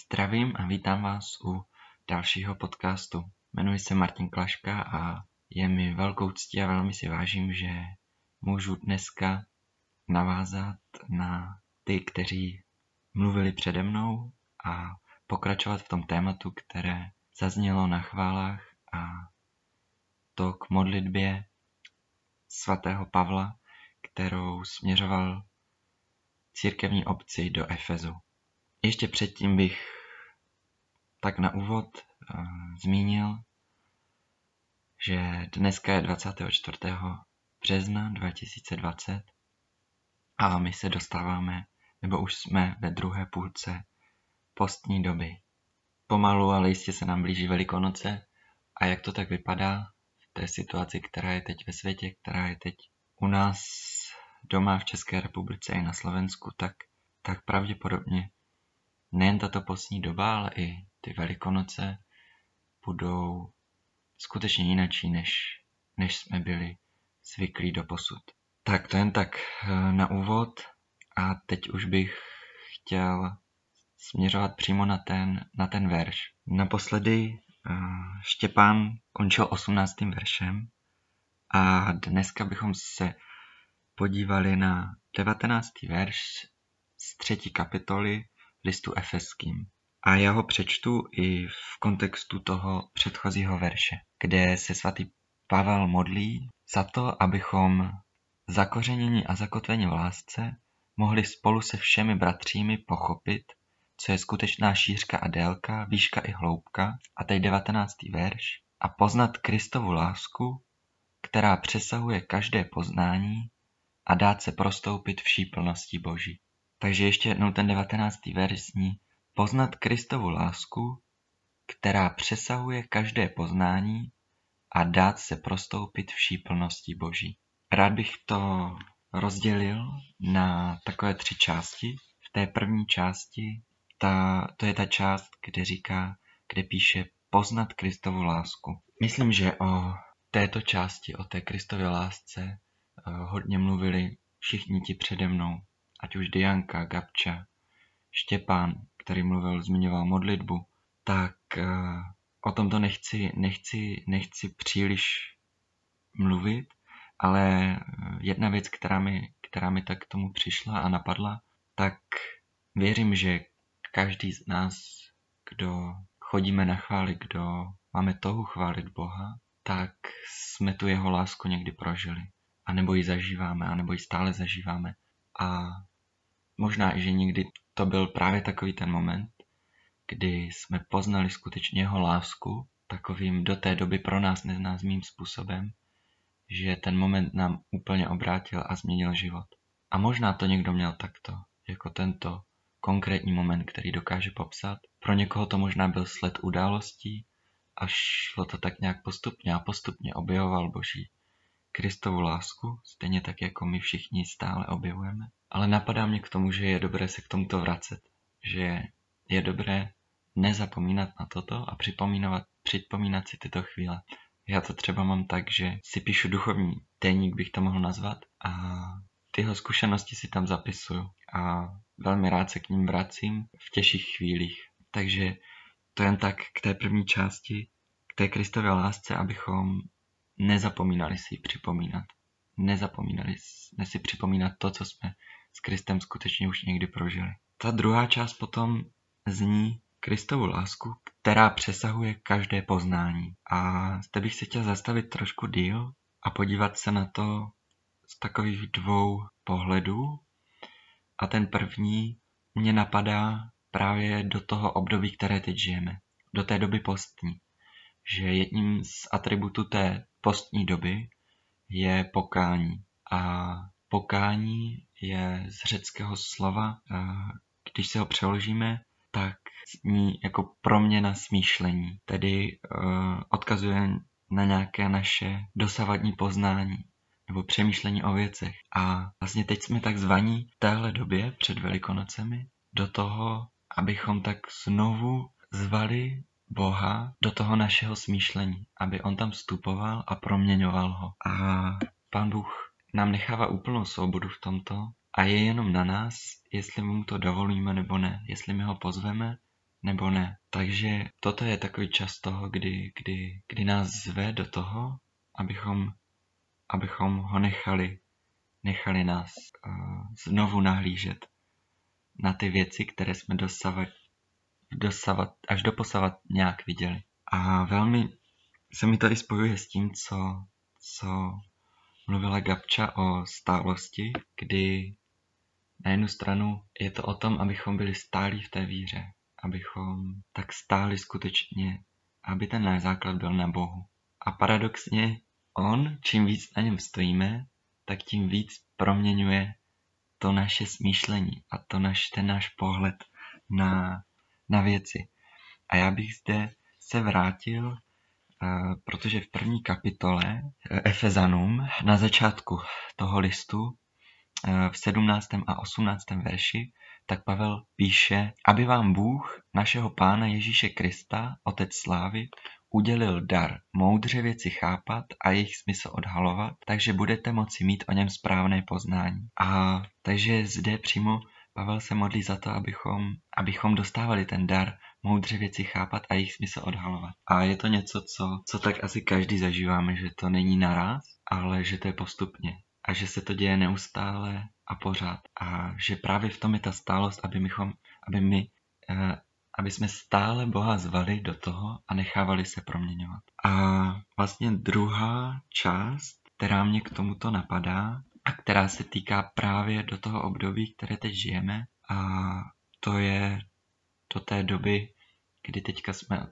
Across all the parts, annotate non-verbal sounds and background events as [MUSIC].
Zdravím a vítám vás u dalšího podcastu. Jmenuji se Martin Klaška a je mi velkou ctí a velmi si vážím, že můžu dneska navázat na ty, kteří mluvili přede mnou a pokračovat v tom tématu, které zaznělo na chválách a to k modlitbě svatého Pavla, kterou směřoval církevní obci do Efezu. Ještě předtím bych tak na úvod uh, zmínil, že dneska je 24. března 2020 a my se dostáváme, nebo už jsme ve druhé půlce postní doby. Pomalu, ale jistě se nám blíží Velikonoce a jak to tak vypadá v té situaci, která je teď ve světě, která je teď u nás doma v České republice i na Slovensku, tak, tak pravděpodobně nejen tato postní doba, ale i ty velikonoce budou skutečně jinačí, než, než jsme byli zvyklí do posud. Tak to jen tak eh, na úvod a teď už bych chtěl směřovat přímo na ten, na ten verš. Naposledy uh, Štěpán končil 18. veršem a dneska bychom se podívali na 19. verš z třetí kapitoly listu Efeským. A já ho přečtu i v kontextu toho předchozího verše, kde se svatý Pavel modlí za to, abychom zakořenění a zakotvení v lásce mohli spolu se všemi bratřími pochopit, co je skutečná šířka a délka, výška i hloubka, a teď 19. verš, a poznat Kristovu lásku, která přesahuje každé poznání a dát se prostoupit vší plnosti Boží. Takže ještě jednou ten 19. verš zní Poznat Kristovu lásku, která přesahuje každé poznání a dát se prostoupit vší plnosti Boží. Rád bych to rozdělil na takové tři části. V té první části ta, to je ta část, kde říká, kde píše poznat Kristovu lásku. Myslím, že o této části, o té Kristově lásce, eh, hodně mluvili všichni ti přede mnou ať už Dianka, Gabča, Štěpán, který mluvil, zmiňoval modlitbu, tak uh, o tomto nechci, nechci, nechci příliš mluvit, ale eh, jedna věc, která mi, která mi tak k tomu přišla a napadla, tak věřím, že každý z nás, kdo chodíme na chvály, kdo máme touhu chválit Boha, tak jsme tu jeho lásku někdy prožili. A nebo ji zažíváme, a nebo ji stále zažíváme. A Možná, že někdy to byl právě takový ten moment, kdy jsme poznali skutečně jeho lásku takovým do té doby pro nás neznámým způsobem, že ten moment nám úplně obrátil a změnil život. A možná to někdo měl takto, jako tento konkrétní moment, který dokáže popsat. Pro někoho to možná byl sled událostí a šlo to tak nějak postupně a postupně objevoval Boží Kristovu lásku, stejně tak jako my všichni stále objevujeme. Ale napadá mě k tomu, že je dobré se k tomuto vracet. Že je dobré nezapomínat na toto a připomínat, připomínat si tyto chvíle. Já to třeba mám tak, že si píšu duchovní deník, bych to mohl nazvat, a tyho zkušenosti si tam zapisuju a velmi rád se k ním vracím v těžších chvílích. Takže to jen tak k té první části, k té Kristově lásce, abychom nezapomínali si ji připomínat. Nezapomínali si připomínat to, co jsme s Kristem skutečně už někdy prožili. Ta druhá část potom zní Kristovu lásku, která přesahuje každé poznání. A zde bych se chtěl zastavit trošku díl a podívat se na to z takových dvou pohledů. A ten první mě napadá právě do toho období, které teď žijeme. Do té doby postní. Že jedním z atributů té postní doby je pokání. A pokání je z řeckého slova, když se ho přeložíme, tak zní jako proměna smýšlení, tedy uh, odkazuje na nějaké naše dosavadní poznání nebo přemýšlení o věcech. A vlastně teď jsme tak zvaní v téhle době před Velikonocemi do toho, abychom tak znovu zvali Boha do toho našeho smýšlení, aby on tam vstupoval a proměňoval ho. A pán Bůh nám nechává úplnou svobodu v tomto a je jenom na nás, jestli mu to dovolíme nebo ne, jestli my ho pozveme nebo ne. Takže toto je takový čas toho, kdy, kdy, kdy nás zve do toho, abychom, abychom ho nechali, nechali nás uh, znovu nahlížet na ty věci, které jsme dosavat, dosavat, až doposavat nějak viděli. A velmi se mi to i spojuje s tím, co, co mluvila Gabča o stálosti, kdy na jednu stranu je to o tom, abychom byli stálí v té víře, abychom tak stáli skutečně, aby ten náš základ byl na Bohu. A paradoxně on, čím víc na něm stojíme, tak tím víc proměňuje to naše smýšlení a to naš, ten náš pohled na, na věci. A já bych zde se vrátil, protože v první kapitole eh, Efezanum na začátku toho listu eh, v 17. a 18. verši tak Pavel píše, aby vám Bůh, našeho Pána Ježíše Krista, Otec slávy, udělil dar moudře věci chápat a jejich smysl odhalovat, takže budete moci mít o něm správné poznání. A takže zde přímo Pavel se modlí za to, abychom, abychom dostávali ten dar moudře věci chápat a jejich smysl odhalovat. A je to něco, co, co tak asi každý zažíváme, že to není naraz, ale že to je postupně. A že se to děje neustále a pořád. A že právě v tom je ta stálost, aby, mychom, aby my eh, aby jsme stále Boha zvali do toho a nechávali se proměňovat. A vlastně druhá část, která mě k tomuto napadá a která se týká právě do toho období, které teď žijeme, a to je do té doby, kdy teďka jsme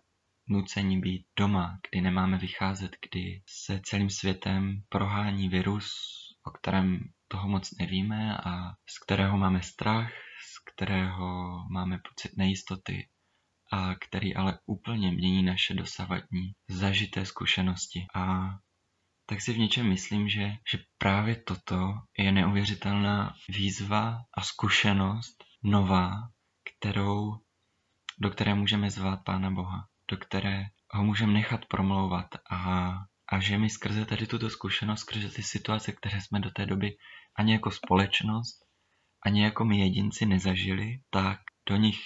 nuceni být doma, kdy nemáme vycházet, kdy se celým světem prohání virus, o kterém toho moc nevíme a z kterého máme strach, z kterého máme pocit nejistoty a který ale úplně mění naše dosavadní zažité zkušenosti. A tak si v něčem myslím, že, že právě toto je neuvěřitelná výzva a zkušenost nová, kterou, do které můžeme zvát Pána Boha, do které ho můžeme nechat promlouvat a, a že my skrze tady tuto zkušenost, skrze ty situace, které jsme do té doby ani jako společnost, ani jako my jedinci nezažili, tak do nich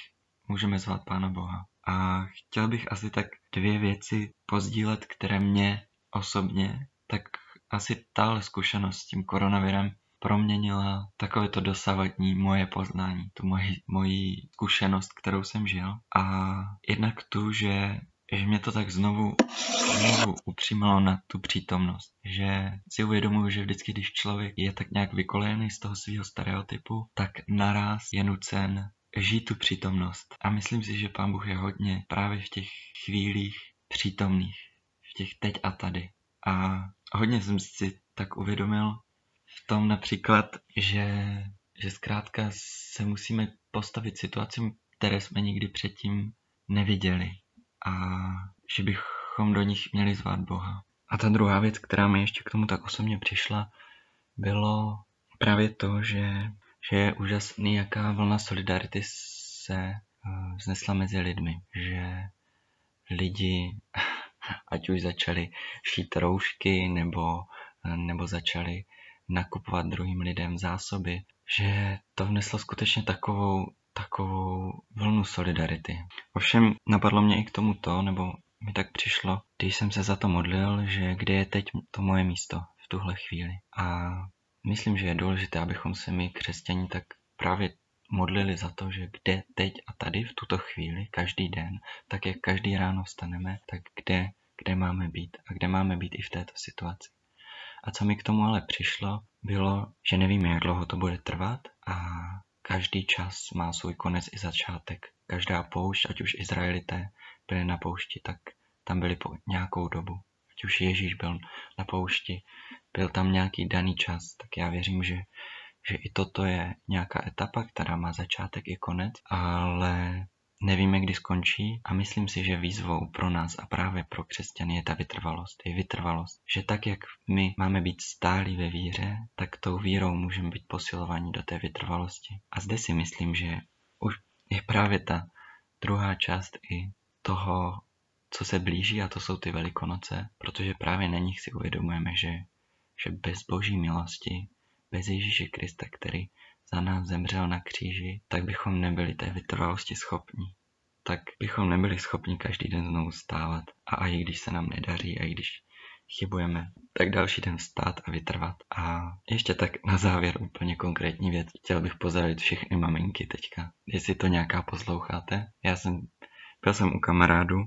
můžeme zvát Pána Boha. A chtěl bych asi tak dvě věci pozdílet, které mě osobně, tak asi tahle zkušenost s tím koronavirem proměnila takové to dosavadní moje poznání, tu moji, moji zkušenost, kterou jsem žil. A jednak tu, že, že mě to tak znovu, znovu upřímilo na tu přítomnost. Že si uvědomuji, že vždycky, když člověk je tak nějak vykolejený z toho svého stereotypu, tak naraz je nucen žít tu přítomnost. A myslím si, že Pán Bůh je hodně právě v těch chvílích přítomných, v těch teď a tady. A hodně jsem si tak uvědomil v tom například, že, že zkrátka se musíme postavit situacím, které jsme nikdy předtím neviděli. A že bychom do nich měli zvát Boha. A ta druhá věc, která mi ještě k tomu tak osobně přišla, bylo právě to, že že je úžasný, jaká vlna solidarity se eh, vznesla mezi lidmi, že lidi, [LAUGHS] ať už začali šít roušky nebo, nebo začali nakupovat druhým lidem zásoby, že to vneslo skutečně takovou, takovou vlnu solidarity. Ovšem napadlo mě i k tomu to, nebo mi tak přišlo, když jsem se za to modlil, že kde je teď to moje místo v tuhle chvíli. A Myslím, že je důležité, abychom se my, křesťaní, tak právě modlili za to, že kde teď a tady v tuto chvíli, každý den, tak jak každý ráno vstaneme, tak kde, kde máme být a kde máme být i v této situaci. A co mi k tomu ale přišlo, bylo, že nevíme, jak dlouho to bude trvat a každý čas má svůj konec i začátek. Každá poušť, ať už Izraelité byli na poušti, tak tam byli po nějakou dobu. Ať už Ježíš byl na poušti, byl tam nějaký daný čas, tak já věřím, že, že i toto je nějaká etapa, která má začátek i konec, ale nevíme, kdy skončí a myslím si, že výzvou pro nás a právě pro křesťany je ta vytrvalost. Je vytrvalost, že tak, jak my máme být stálí ve víře, tak tou vírou můžeme být posilovaní do té vytrvalosti. A zde si myslím, že už je právě ta druhá část i toho, co se blíží a to jsou ty velikonoce, protože právě na nich si uvědomujeme, že že bez boží milosti, bez Ježíše Krista, který za nás zemřel na kříži, tak bychom nebyli té vytrvalosti schopni. tak bychom nebyli schopni každý den znovu stávat. A i když se nám nedaří, a i když chybujeme, tak další den vstát a vytrvat. A ještě tak na závěr úplně konkrétní věc. Chtěl bych pozdravit všechny maminky teďka, jestli to nějaká posloucháte. Já jsem, byl jsem u kamarádů,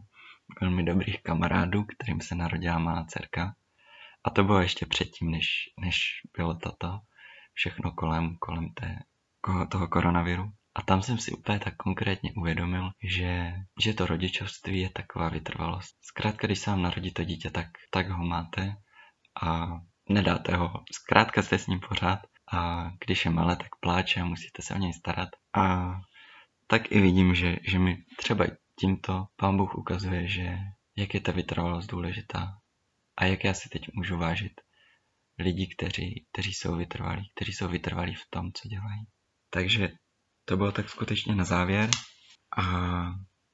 velmi dobrých kamarádů, kterým se narodila má dcerka. A to bylo ještě předtím, než, než bylo toto všechno kolem, kolem té, toho koronaviru. A tam jsem si úplně tak konkrétně uvědomil, že, že to rodičovství je taková vytrvalost. Zkrátka, když se vám narodí to dítě, tak, tak ho máte a nedáte ho. Zkrátka jste s ním pořád a když je malé, tak pláče a musíte se o něj starat. A tak i vidím, že, že mi třeba tímto pán Bůh ukazuje, že jak je ta vytrvalost důležitá a jak já si teď můžu vážit lidi, kteří, kteří jsou vytrvalí, kteří jsou vytrvalí v tom, co dělají. Takže to bylo tak skutečně na závěr. A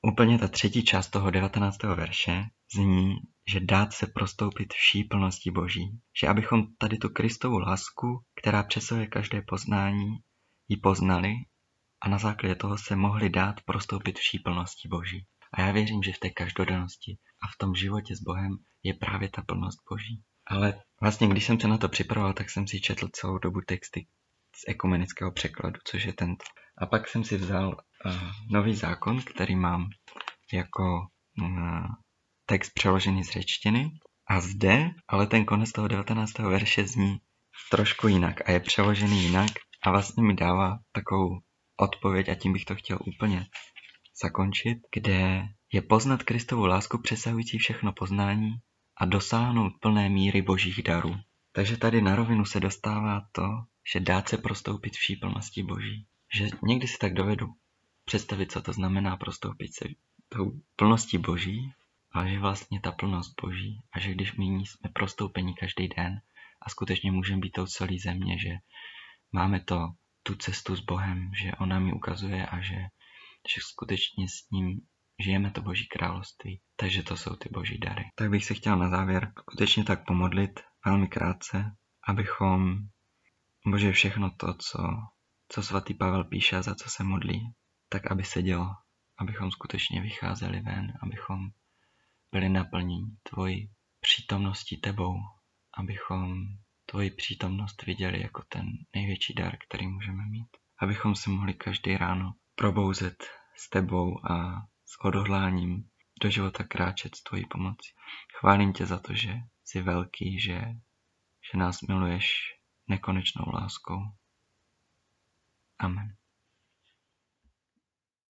úplně ta třetí část toho 19. verše zní, že dát se prostoupit vší plnosti Boží. Že abychom tady tu Kristovu lásku, která přesahuje každé poznání, ji poznali a na základě toho se mohli dát prostoupit vší plnosti Boží. A já věřím, že v té každodennosti a v tom životě s Bohem je právě ta plnost Boží. Ale vlastně, když jsem se na to připravoval, tak jsem si četl celou dobu texty z ekumenického překladu, což je tento. A pak jsem si vzal uh, nový zákon, který mám jako uh, text přeložený z řečtiny. A zde, ale ten konec toho 19. verše zní trošku jinak a je přeložený jinak a vlastně mi dává takovou odpověď a tím bych to chtěl úplně zakončit, kde je poznat Kristovu lásku přesahující všechno poznání a dosáhnout plné míry božích darů. Takže tady na rovinu se dostává to, že dát se prostoupit vší plnosti boží. Že někdy si tak dovedu představit, co to znamená prostoupit se tou plností boží, ale že vlastně ta plnost boží a že když my jsme prostoupení každý den a skutečně můžeme být tou celý země, že máme to, tu cestu s Bohem, že on nám ji ukazuje a že, že skutečně s ním žijeme to Boží království, takže to jsou ty Boží dary. Tak bych se chtěl na závěr skutečně tak pomodlit velmi krátce, abychom Bože všechno to, co, co svatý Pavel píše a za co se modlí, tak aby se dělo, abychom skutečně vycházeli ven, abychom byli naplněni tvojí přítomností tebou, abychom tvoji přítomnost viděli jako ten největší dar, který můžeme mít. Abychom se mohli každý ráno probouzet s tebou a s odhodláním do života kráčet s tvojí pomocí. Chválím tě za to, že jsi velký, že, že nás miluješ nekonečnou láskou. Amen.